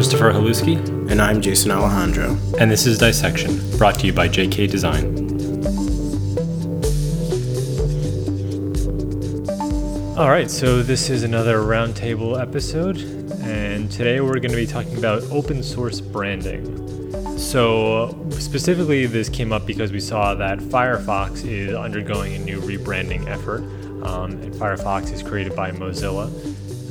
Christopher Haluski. And I'm Jason Alejandro. And this is Dissection, brought to you by JK Design. All right, so this is another roundtable episode, and today we're going to be talking about open source branding. So, specifically, this came up because we saw that Firefox is undergoing a new rebranding effort. Um, and Firefox is created by Mozilla,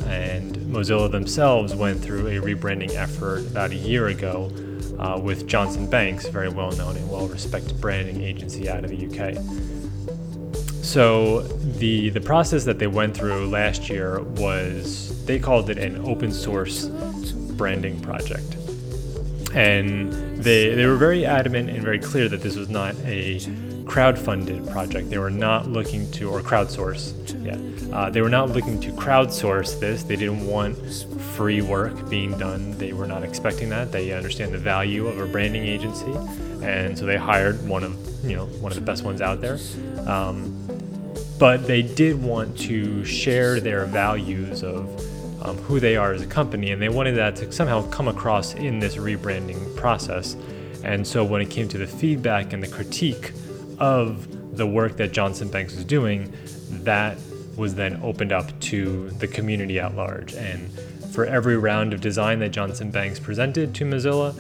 and Mozilla themselves went through a rebranding effort about a year ago uh, with Johnson Banks, very well known and well respected branding agency out of the UK. So the the process that they went through last year was they called it an open source branding project. And they they were very adamant and very clear that this was not a crowd-funded project. They were not looking to, or crowdsource, yeah. Uh, they were not looking to crowdsource this. They didn't want free work being done. They were not expecting that. They understand the value of a branding agency, and so they hired one of, you know, one of the best ones out there. Um, but they did want to share their values of um, who they are as a company, and they wanted that to somehow come across in this rebranding process. And so when it came to the feedback and the critique of the work that Johnson Banks was doing, that was then opened up to the community at large. And for every round of design that Johnson Banks presented to Mozilla,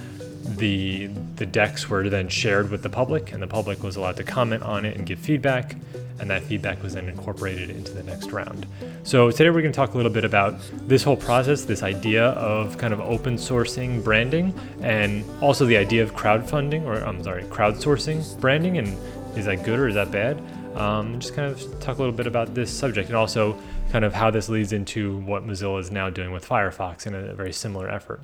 the the decks were then shared with the public, and the public was allowed to comment on it and give feedback, and that feedback was then incorporated into the next round. So today we're going to talk a little bit about this whole process, this idea of kind of open sourcing branding, and also the idea of crowdfunding, or I'm sorry, crowdsourcing branding, and is that good or is that bad? Um, just kind of talk a little bit about this subject and also kind of how this leads into what Mozilla is now doing with Firefox in a very similar effort.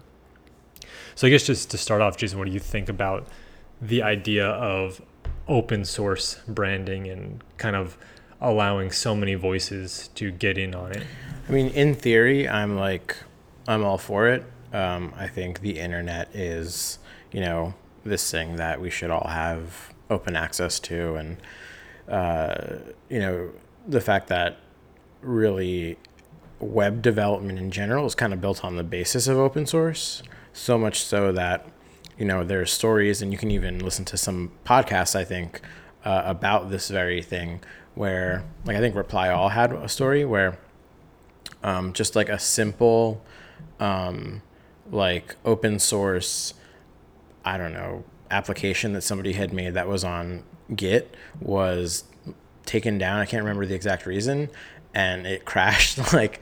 So I guess just to start off, Jason, what do you think about the idea of open source branding and kind of allowing so many voices to get in on it? I mean, in theory, I'm like, I'm all for it. Um, I think the internet is, you know, this thing that we should all have open access to, and uh, you know the fact that really web development in general is kind of built on the basis of open source. So much so that you know there's stories, and you can even listen to some podcasts. I think uh, about this very thing, where like I think Reply All had a story where um, just like a simple um, like open source I don't know application that somebody had made that was on Git was taken down. I can't remember the exact reason, and it crashed like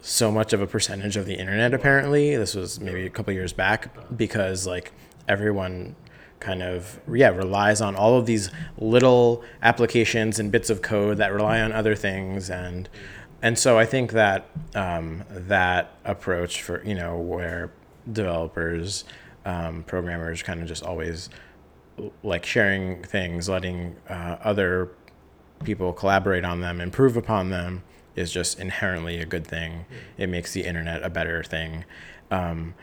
so much of a percentage of the internet. Apparently, this was maybe a couple years back because like everyone kind of yeah relies on all of these little applications and bits of code that rely on other things and and so I think that um, that approach for you know where developers um, programmers kind of just always like sharing things, letting uh, other people collaborate on them, improve upon them is just inherently a good thing. It makes the internet a better thing. Um,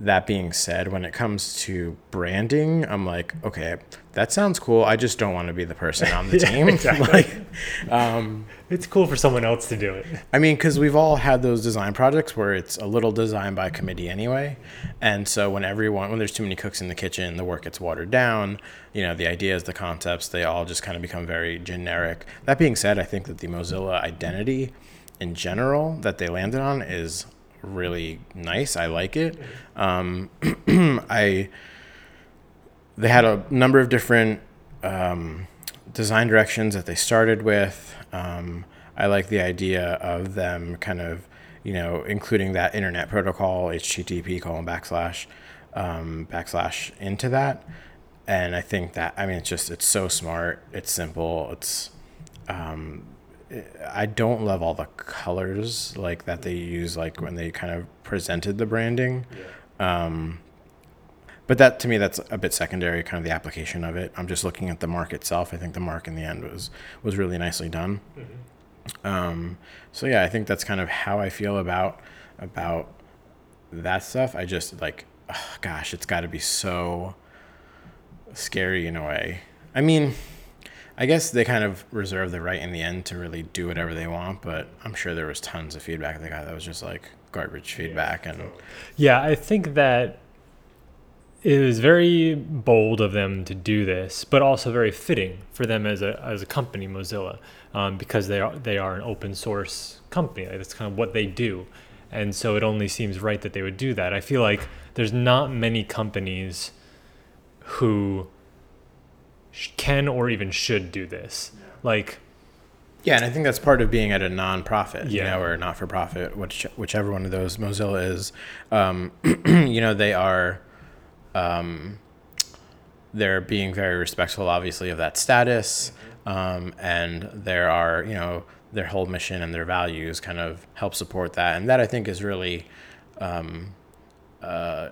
that being said, when it comes to branding, I'm like, okay, that sounds cool. I just don't want to be the person on the yeah, team. Exactly. like, um, it's cool for someone else to do it. I mean, because we've all had those design projects where it's a little design by committee anyway, and so when everyone, when there's too many cooks in the kitchen, the work gets watered down. You know, the ideas, the concepts, they all just kind of become very generic. That being said, I think that the Mozilla identity, in general, that they landed on is really nice. I like it. Um, I they had a number of different um, design directions that they started with. Um, I like the idea of them kind of you know including that internet protocol HTTP colon backslash um, backslash into that. And I think that I mean it's just it's so smart. It's simple. It's um, I don't love all the colors like that they use like when they kind of presented the branding. Yeah. Um, but that to me that's a bit secondary kind of the application of it. I'm just looking at the mark itself. I think the mark in the end was was really nicely done. Mm-hmm. Um, so yeah, I think that's kind of how I feel about about that stuff. I just like oh, gosh, it's got to be so scary in a way. I mean, I guess they kind of reserve the right in the end to really do whatever they want, but I'm sure there was tons of feedback they got that was just like garbage feedback and Yeah, I think that it was very bold of them to do this, but also very fitting for them as a as a company, Mozilla, um, because they are they are an open source company. Like, that's kind of what they do, and so it only seems right that they would do that. I feel like there's not many companies who sh- can or even should do this. Like Yeah, and I think that's part of being at a non-profit, you know, or not for profit, which whichever one of those Mozilla is. Um, you know, they are, um, they're being very respectful, obviously, of that status, um, and there are, you know, their whole mission and their values kind of help support that, and that I think is really. Um, uh,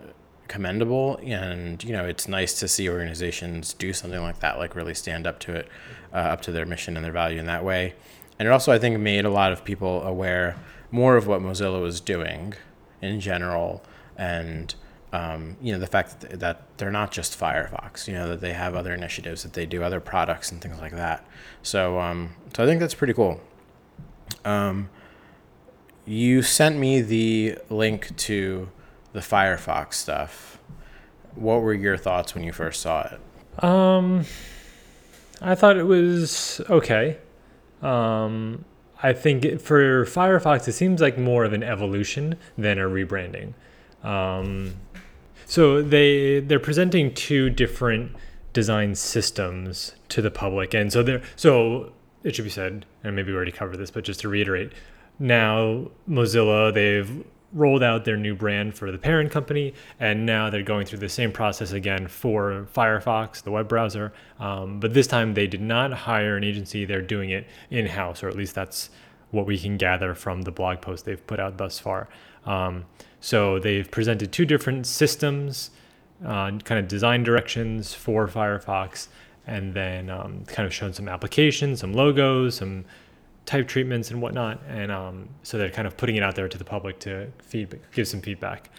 commendable and you know it's nice to see organizations do something like that like really stand up to it uh, up to their mission and their value in that way. And it also i think made a lot of people aware more of what mozilla was doing in general and um, you know the fact that, that they're not just firefox you know that they have other initiatives that they do other products and things like that. So um, so i think that's pretty cool. Um, you sent me the link to the Firefox stuff. What were your thoughts when you first saw it? Um, I thought it was okay. Um, I think it- for Firefox, it seems like more of an evolution than a rebranding. Um, so they they're presenting two different design systems to the public, and so they're so it should be said, and maybe we already covered this, but just to reiterate, now Mozilla they've rolled out their new brand for the parent company, and now they're going through the same process again for Firefox, the web browser. Um, but this time they did not hire an agency; they're doing it in house, or at least that's what we can gather from the blog post they've put out thus far. Um, so they've presented two different systems, uh, kind of design directions for Firefox, and then um, kind of shown some applications, some logos, some type treatments and whatnot. And um, so they're kind of putting it out there to the public to feedback, give some feedback.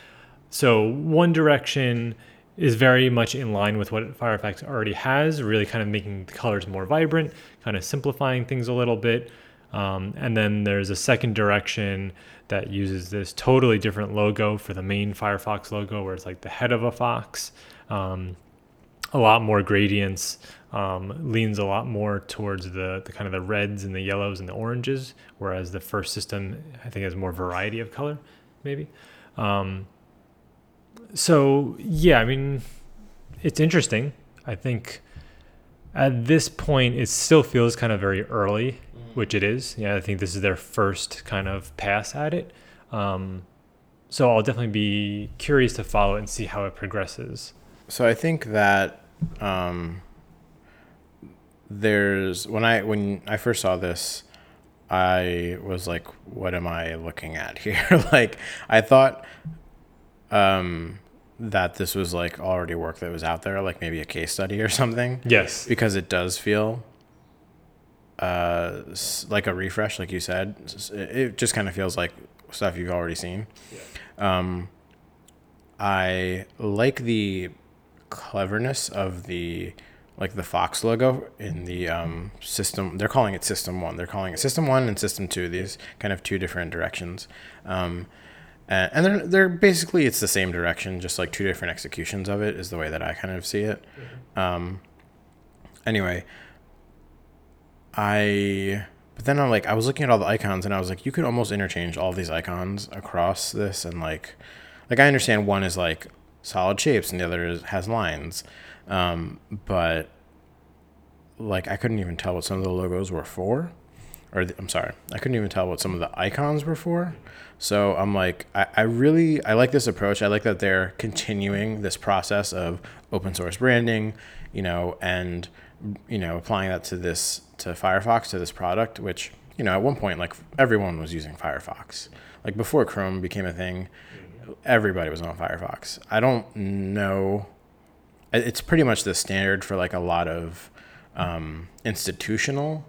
So one direction is very much in line with what Firefox already has, really kind of making the colors more vibrant, kind of simplifying things a little bit. Um, and then there's a second direction that uses this totally different logo for the main Firefox logo, where it's like the head of a fox. Um, a lot more gradients, um, leans a lot more towards the, the kind of the reds and the yellows and the oranges, whereas the first system I think has more variety of color, maybe. Um, so yeah, I mean, it's interesting. I think at this point it still feels kind of very early, which it is. Yeah, I think this is their first kind of pass at it. Um, so I'll definitely be curious to follow it and see how it progresses. So I think that um, there's when I when I first saw this, I was like, "What am I looking at here?" like I thought um, that this was like already work that was out there, like maybe a case study or something, Yes. because it does feel uh, like a refresh, like you said. It just kind of feels like stuff you've already seen. Um, I like the cleverness of the like the Fox logo in the um, system. They're calling it System One. They're calling it System One and System Two. These kind of two different directions. Um, and, and they're they're basically it's the same direction, just like two different executions of it is the way that I kind of see it. Um, anyway, I but then I'm like I was looking at all the icons and I was like you could almost interchange all these icons across this and like like I understand one is like solid shapes and the other is, has lines, um, but like I couldn't even tell what some of the logos were for, or the, I'm sorry, I couldn't even tell what some of the icons were for. So I'm like, I, I really I like this approach. I like that they're continuing this process of open source branding, you know, and you know applying that to this to Firefox to this product, which you know at one point like everyone was using Firefox, like before Chrome became a thing everybody was on Firefox. I don't know. It- It's pretty much the standard for like a lot of um, institutional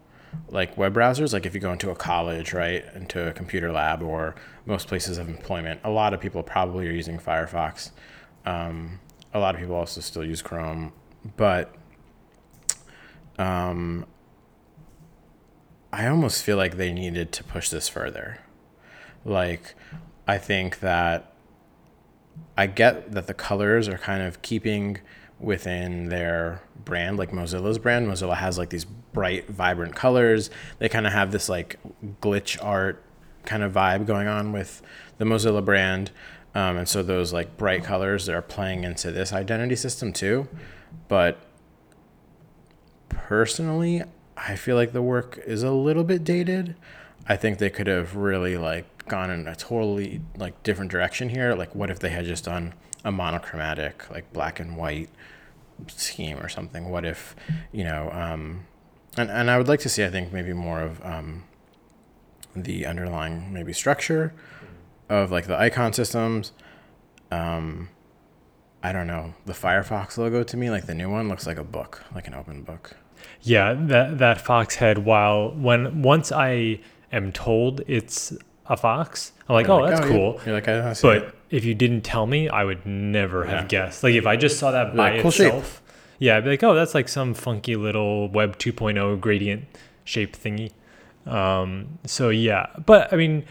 like web browsers. Like if you go into a college, right, into a computer lab or most places of employment, a lot of people probably are using Firefox. Um, a lot of people also still use Chrome, but um, I almost feel like they needed to push this further. Like, I think that I get that the colors are kind of keeping within their brand, like Mozilla's brand. Mozilla has like these bright, vibrant colors. They kind of have this like glitch art kind of vibe going on with the Mozilla brand. Um, and so those like bright colors that are playing into this identity system too. But personally, I feel like the work is a little bit dated. I think they could have really like gone in a totally like different direction here. Like what if they had just done a monochromatic, like black and white scheme or something? What if, you know, um, and, and I would like to see, I think, maybe more of um, the underlying maybe structure of like the icon systems. Um, I don't know. The Firefox logo to me, like the new one, looks like a book, like an open book. Yeah, that that fox head. While when once I am told it's a fox, I'm like, oh, like, that's yeah. cool. You're like, I, see But it. if you didn't tell me, I would never have Yeah. guessed. Like if I just saw that by like, cool shape. itself, yeah, I'd be like, oh, that's like some funky little Web 2.0 gradient shape thingy. Um, so yeah, but I mean,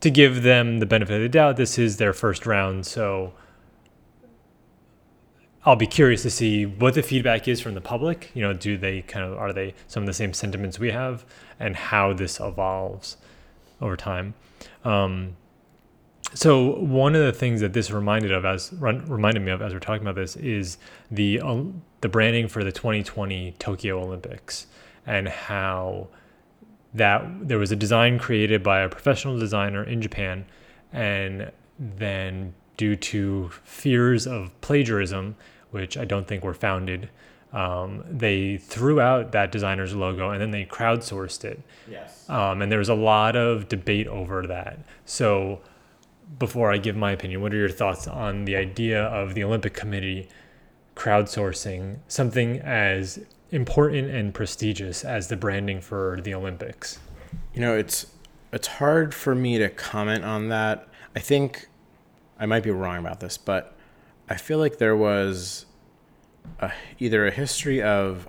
to give them the benefit of the doubt, this is their first round, so I'll be curious to see what the feedback is from the public. You know, do they kind of are they some of the same sentiments we have, and how this evolves over time. Um, so one of the things that this reminded of as reminded me of as we're talking about this is the um, the branding for the 2020 Tokyo Olympics and how that there was a design created by a professional designer in Japan and then due to fears of plagiarism which I don't think were founded um, they threw out that designer's logo and then they crowdsourced it Yes. um, and there was a lot of debate over that. So, before I give my opinion, what are your thoughts on the idea of the Olympic Committee crowdsourcing something as important and prestigious as the branding for the Olympics? You know, it's it's hard for me to comment on that. I think I might be wrong about this, but I feel like there was either a history of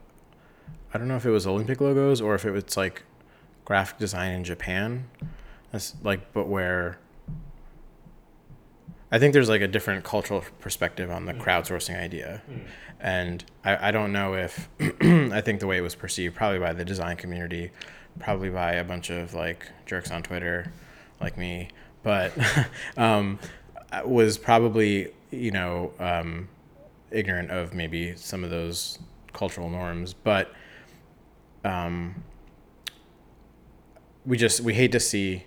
I don't know if it was Olympic logos or if it was like graphic design in Japan. That's like, but where I think there's like a different cultural perspective on the crowdsourcing idea. And I, I don't know if I think the way it was perceived, probably by the design community, probably by a bunch of like jerks on Twitter like me, but um, was probably, you know, um, ignorant of maybe some of those cultural norms. But um, we just, we hate to see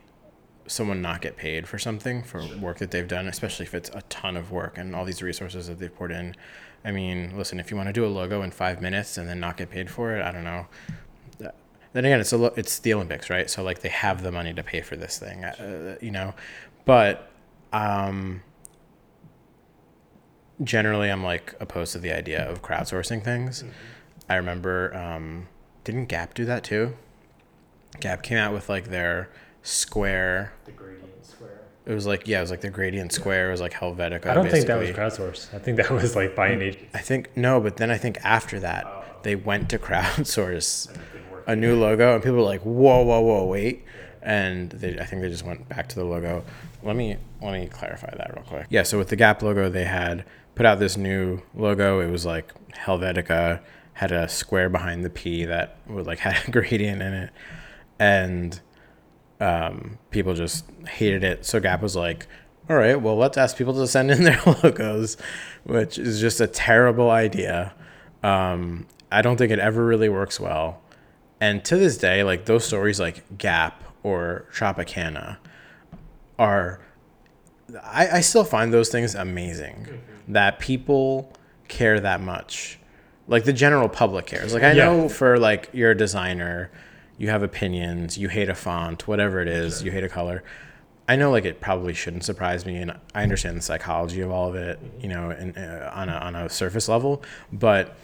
someone not get paid for something for work that they've done, especially if it's a ton of work and all these resources that they've poured in. I mean, listen, if you want to do a logo in five minutes and then not get paid for it, I don't know. Then again, it's a lo- it's the Olympics, right? So like they have the money to pay for this thing, uh, you know. But um, generally, I'm like opposed to the idea of crowdsourcing things. I remember, um, didn't Gap do that too? Gap came out with like their square The gradient square. it was like yeah, it was like the gradient square. It was like Helvetica. I don't think that was crowdsourced. I think that was like by an agency. I think no, but then I think after that they went to crowdsource a new logo, and people were like, "Whoa, whoa, whoa, wait!" And they, I think they just went back to the logo. Let me let me clarify that real quick. Yeah, so with the Gap logo, they had put out this new logo. It was like Helvetica had a square behind the P that would like had a gradient in it, and um, people just hated it. So Gap was like, all right, well, let's ask people to send in their logos, which is just a terrible idea. Um, I don't think it ever really works well. And to this day, like those stories like Gap or Tropicana are, I, I still find those things amazing that people care that much. Like the general public cares. Like I Yeah. know for like you're a designer, you have opinions, you hate a font, whatever it is, you hate a color. I know like it probably shouldn't surprise me, and I understand the psychology of all of it, you know, and uh, on a on a surface level, but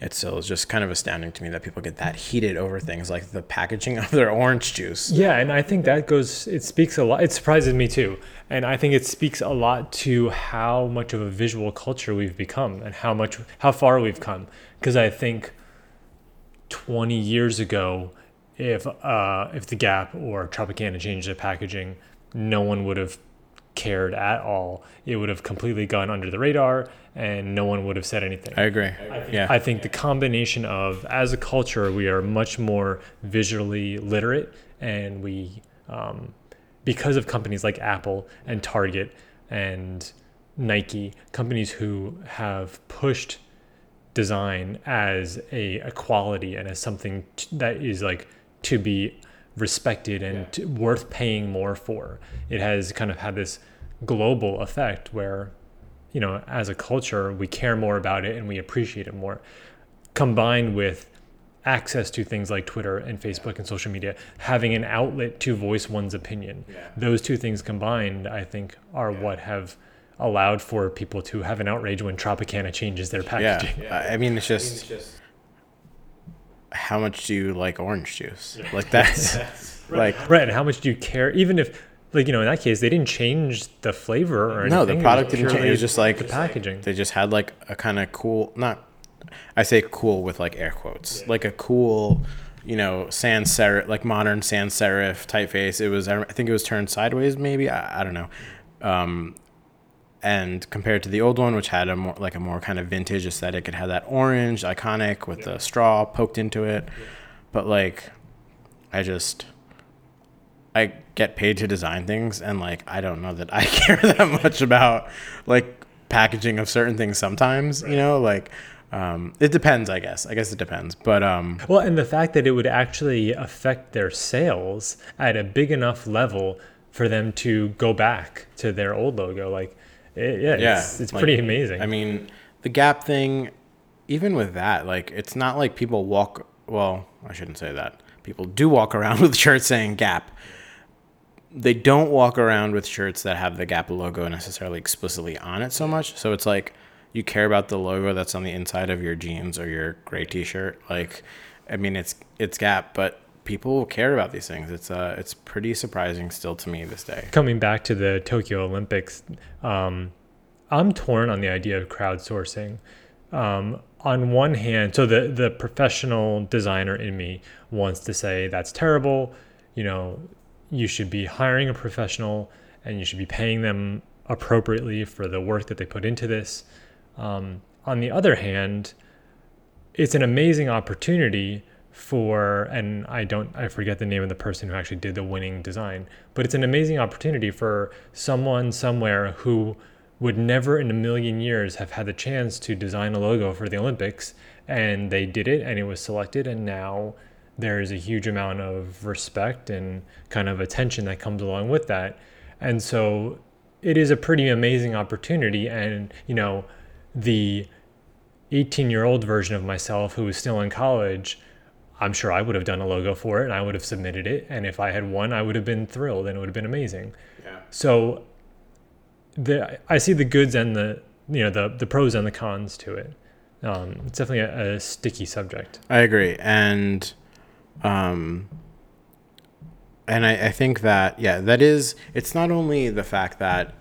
it still is just kind of astounding to me that people get that heated over things like the packaging of their orange juice. Yeah, and I think that goes. It speaks a lot. It surprises me too, and I think it speaks a lot to how much of a visual culture we've become and how much how far we've come. Because I think twenty years ago, if uh, if the Gap or Tropicana changed their packaging, no one would have cared at all. It would have completely gone under the radar, and no one would have said anything. I agree. Yeah. I think the combination of, as a culture, we are much more visually literate, and we, um, because of companies like Apple and Target and Nike, companies who have pushed design as a, a quality and as something t- that is like to be respected and Yeah. to, worth paying more for. It has kind of had this global effect where, you know, as a culture, we care more about it and we appreciate it more, combined with access to things like Twitter and Facebook and social media, having an outlet to voice one's opinion. Yeah. Those two things combined, I think, are Yeah. what have allowed for people to have an outrage when Tropicana changes their Yeah. packaging. I I mean, it's just how much do you like orange juice? Like that's like Right. And how much do you care? Even if, like, you know, in that case, they didn't change the flavor or anything. no, the product didn't change. It was just like the packaging. They just had like a kind of cool, not, I say cool with like air quotes, like a cool, you know, sans serif, like modern sans serif typeface. It was, I think it was turned sideways, maybe. I, I don't know. Um, and compared to the old one, which had a more like a more kind of vintage aesthetic, it had that orange iconic with the straw poked into it. But like, I just, I get paid to design things, and like, I don't know that I care that much about like packaging of certain things. Sometimes, you know, like, um, it depends. I guess. I guess it depends. But um, Well, and the fact that it would actually affect their sales at a big enough level for them to go back to their old logo, like, it, yeah, yeah, it's, it's like, pretty amazing. I mean, the Gap thing, even with that, like, it's not like people walk. Well, I shouldn't say that. People do walk around with shirts saying Gap. They don't walk around with shirts that have the Gap logo necessarily explicitly on it so much. So it's like you care about the logo that's on the inside of your jeans or your gray T-shirt. Like, I mean, it's it's Gap, but people care about these things. It's uh, it's pretty surprising still to me this day. Coming back to the Tokyo Olympics, um, I'm torn on the idea of crowdsourcing. Um, on one hand, so the the professional designer in me wants to say that's terrible. You know, you should be hiring a professional and you should be paying them appropriately for the work that they put into this. Um, on the other hand, it's an amazing opportunity for and I don't I forget the name of the person who actually did the winning design, but it's an amazing opportunity for someone somewhere who would never in a million years have had the chance to design a logo for the Olympics and they did it and it was selected and now there's a huge amount of respect and kind of attention that comes along with that. And so it is a pretty amazing opportunity. And you know the 18 year old version of myself who was still in college i'm sure i would have done a logo for it and i would have submitted it. And if i had won i would have been thrilled and it would have been amazing. Yeah. so the i see the goods and the you know the the pros and the cons to it. Um, it's definitely a, a sticky subject. I agree, and um, and I, I think that yeah, that is. It's not only the fact that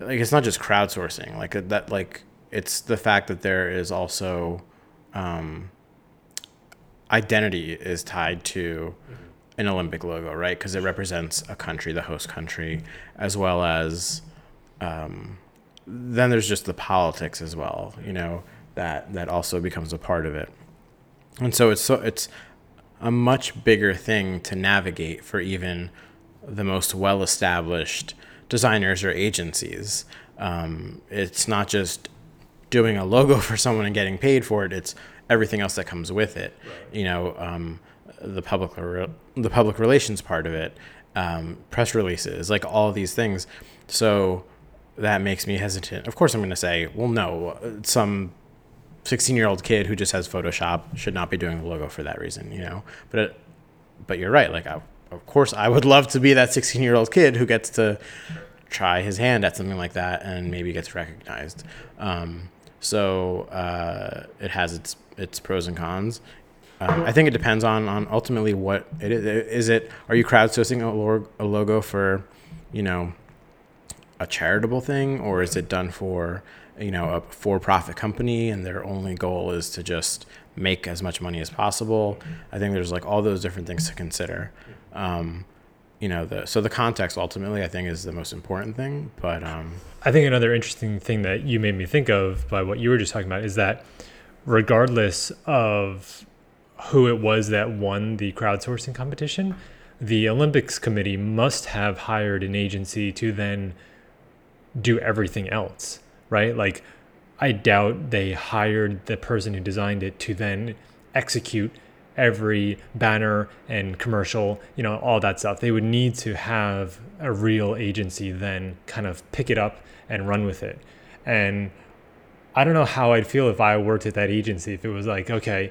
like it's not just crowdsourcing, like uh, that, like it's the fact that there is also um, identity is tied to an Olympic logo, right? Because it represents a country, the host country, as well as um, then there's just the politics as well, you know, that that also becomes a part of it. And so it's so it's a much bigger thing to navigate for even the most well-established designers or agencies. Um, it's not just doing a logo for someone and getting paid for it. It's everything else that comes with it. You know, um, the public re- the public relations part of it, um, press releases, like all these things. So that makes me hesitant. Of course, I'm going to say, well, no, some 16 year old kid who just has Photoshop should not be doing the logo for that reason, you know. But it, but you're right. Like, I, of course, I would love to be that 16 year old kid who gets to try his hand at something like that and maybe gets recognized. Um, so uh, it has its its pros and cons. Um, I think it depends on on ultimately what it is. Is it are you crowdsourcing a, log, a logo for, you know, a charitable thing or is it done for you know a for-profit company and their only goal is to just make as much money as possible. I think there's like all those different things to consider. Um, you know the so the context ultimately I think is the most important thing. But um, I think another interesting thing that you made me think of by what you were just talking about is that regardless of who it was that won the crowdsourcing competition, the Olympics committee must have hired an agency to then do everything else, right? Like, I doubt they hired the person who designed it to then execute every banner and commercial, you know, all that stuff. They would need to have a real agency then kind of pick it up and run with it. And I don't know how I'd feel if I worked at that agency if it was like, okay,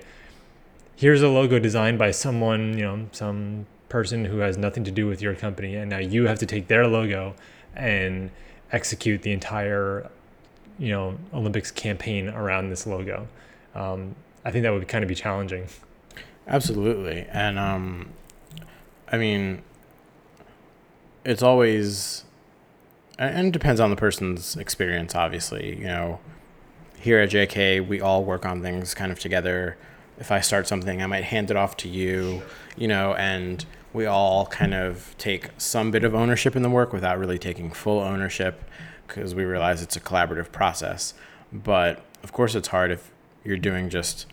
here's a logo designed by someone, you know, some person who has nothing to do with your company and now you have to take their logo and execute the entire you know olympics campaign around this logo. Um, i think that would kind of be challenging. Absolutely. And um, i mean it's always and it depends on the person's experience obviously you know. Here at jk we all work on things kind of together. If i start something i might hand it off to you you know and we all kind of take some bit of ownership in the work without really taking full ownership because we realize it's a collaborative process. But of course, it's hard if you're doing just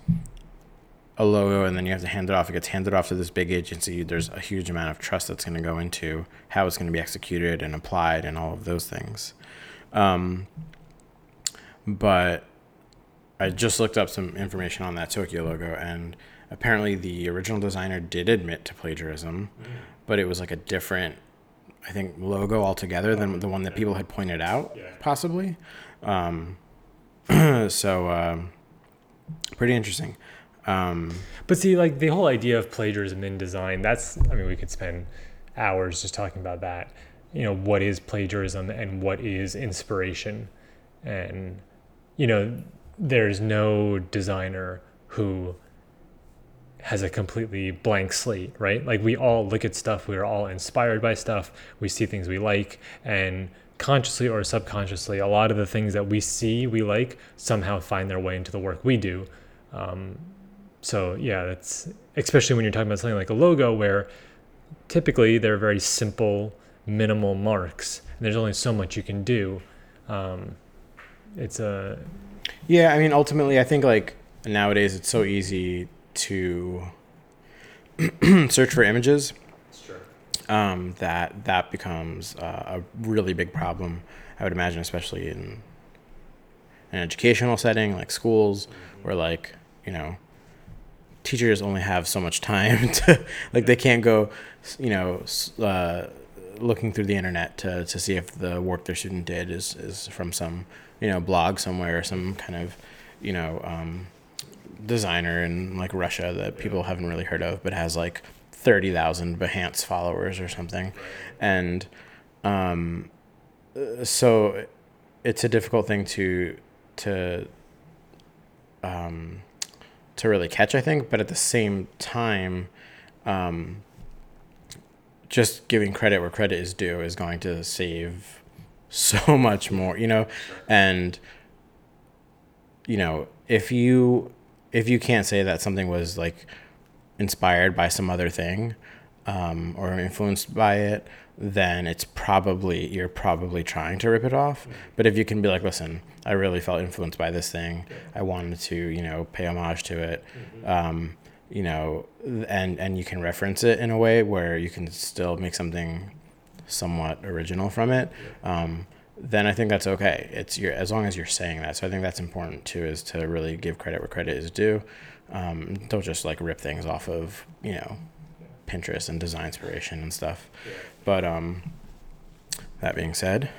a logo and then you have to hand it off. It gets handed off to this big agency. There's a huge amount of trust that's going to go into how it's going to be executed and applied and all of those things. Um, but I just looked up some information on that Tokyo logo and apparently the original designer did admit to plagiarism, mm. but it was like a different, I think, logo altogether than the one that people had pointed out, yeah. possibly. Um, so, um, pretty interesting. Um, but see, like the whole idea of plagiarism in design, that's, I mean, we could spend hours just talking about that. You know, what is plagiarism and what is inspiration? And, you know, there's no designer who has a completely blank slate, right? Like we all look at stuff, we are all inspired by stuff, we see things we like, and consciously or subconsciously, a lot of the things that we see we like somehow find their way into the work we do. Um, so yeah, that's especially when you're talking about something like a logo, where typically they're very simple, minimal marks, and there's only so much you can do. Um, it's a yeah. I mean, ultimately, I think like nowadays it's so easy to search for images, sure. um, that that becomes uh, a really big problem. I would imagine, especially in an educational setting like schools, mm-hmm. where like you know teachers only have so much time to like they can't go, you know. Uh, looking through the internet to, to see if the work their student did is, is from some you know blog somewhere or some kind of you know um, designer in like Russia that people haven't really heard of, but has like thirty thousand Behance followers or something, and um, so it's a difficult thing to to um, to really catch, I think. But at the same time, um, just giving credit where credit is due is going to save so much more, you know, and you know if you if you can't say that something was like inspired by some other thing um, or influenced by it, then it's probably you're probably trying to rip it off. Mm-hmm. But if you can be like, listen, I really felt influenced by this thing. I wanted to, you know, pay homage to it. Mm-hmm. Um, you know, and and you can reference it in a way where you can still make something somewhat original from it. Um, then I think that's okay. It's your as long as you're saying that. So I think that's important too, is to really give credit where credit is due. Um, don't just like rip things off of you know Pinterest and design inspiration and stuff. But um, that being said,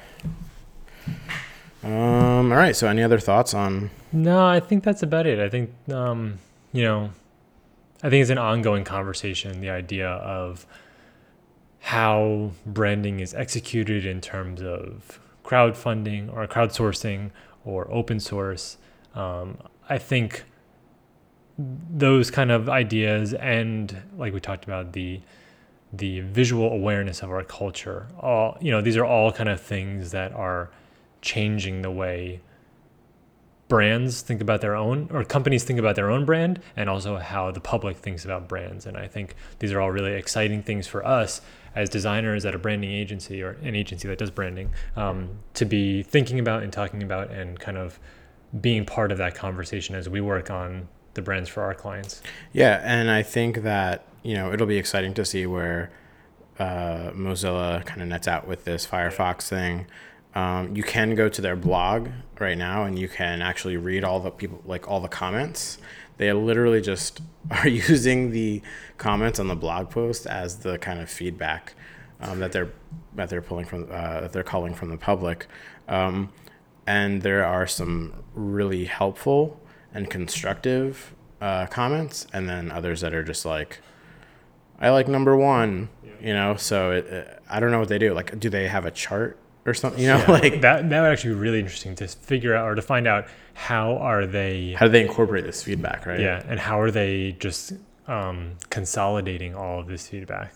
um, all right. So any other thoughts on? No, I think that's about it. I think um, you know, I think it's an ongoing conversation. The idea of how branding is executed in terms of crowdfunding or crowdsourcing or open source. Um, I think those kind of ideas and like we talked about the the visual awareness of our culture all you know these are all kind of things that are changing the way brands think about their own or companies think about their own brand and also how the public thinks about brands and i think these are all really exciting things for us as designers at a branding agency or an agency that does branding um, to be thinking about and talking about and kind of being part of that conversation as we work on the brands for our clients Yeah, and I think that you know it'll be exciting to see where uh, Mozilla kind of nets out with this Firefox thing. Um, you can go to their blog right now, and you can actually read all the people like all the comments. They literally just are using the comments on the blog post as the kind of feedback um, that they're that they're pulling from uh, that they're calling from the public. Um, and there are some really helpful and constructive uh, comments, and then others that are just like, "I like number one," you know. So it, it, I don't know what they do. Like, do they have a chart or something? You know, Yeah, like that that would actually be really interesting to figure out or to find out how are they how do they incorporate this feedback, right? yeah and how are they just um, consolidating all of this feedback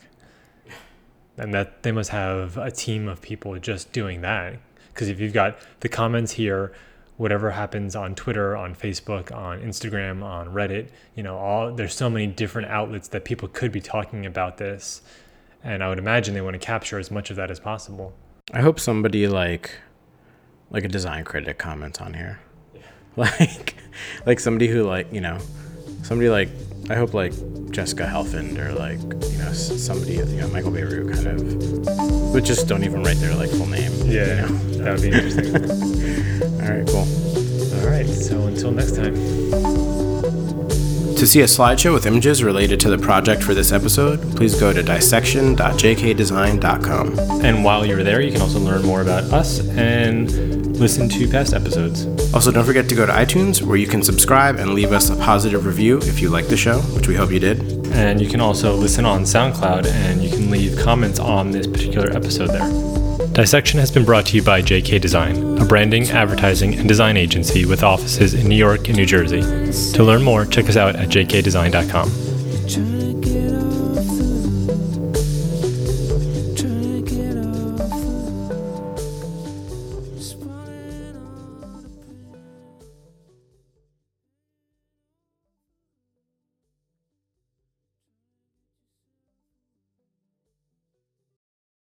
and that they must have a team of people just doing that because if you've got the comments here whatever happens on twitter on facebook on instagram on reddit you know all there's so many different outlets that people could be talking about this and i would imagine they want to capture as much of that as possible I hope somebody like like a design critic comments on here. Like like somebody who like, you know, somebody like I hope like Jessica Helfand or like, you know, somebody, you know, Michael Bierut kind of but just don't even write their like full name. you know? that would be interesting All right, cool. all right so until next time To see a slideshow with images related to the project for this episode, please go to dissection.jkdesign.com. And while you're there, you can also learn more about us and listen to past episodes. Also, don't forget to go to iTunes where you can subscribe and leave us a positive review if you like the show, which we hope you did. And you can also listen on SoundCloud and you can leave comments on this particular episode there. Dissection has been brought to you by JK Design, a branding, advertising, and design agency with offices in New York and New Jersey. To learn more, check us out at jkdesign.com.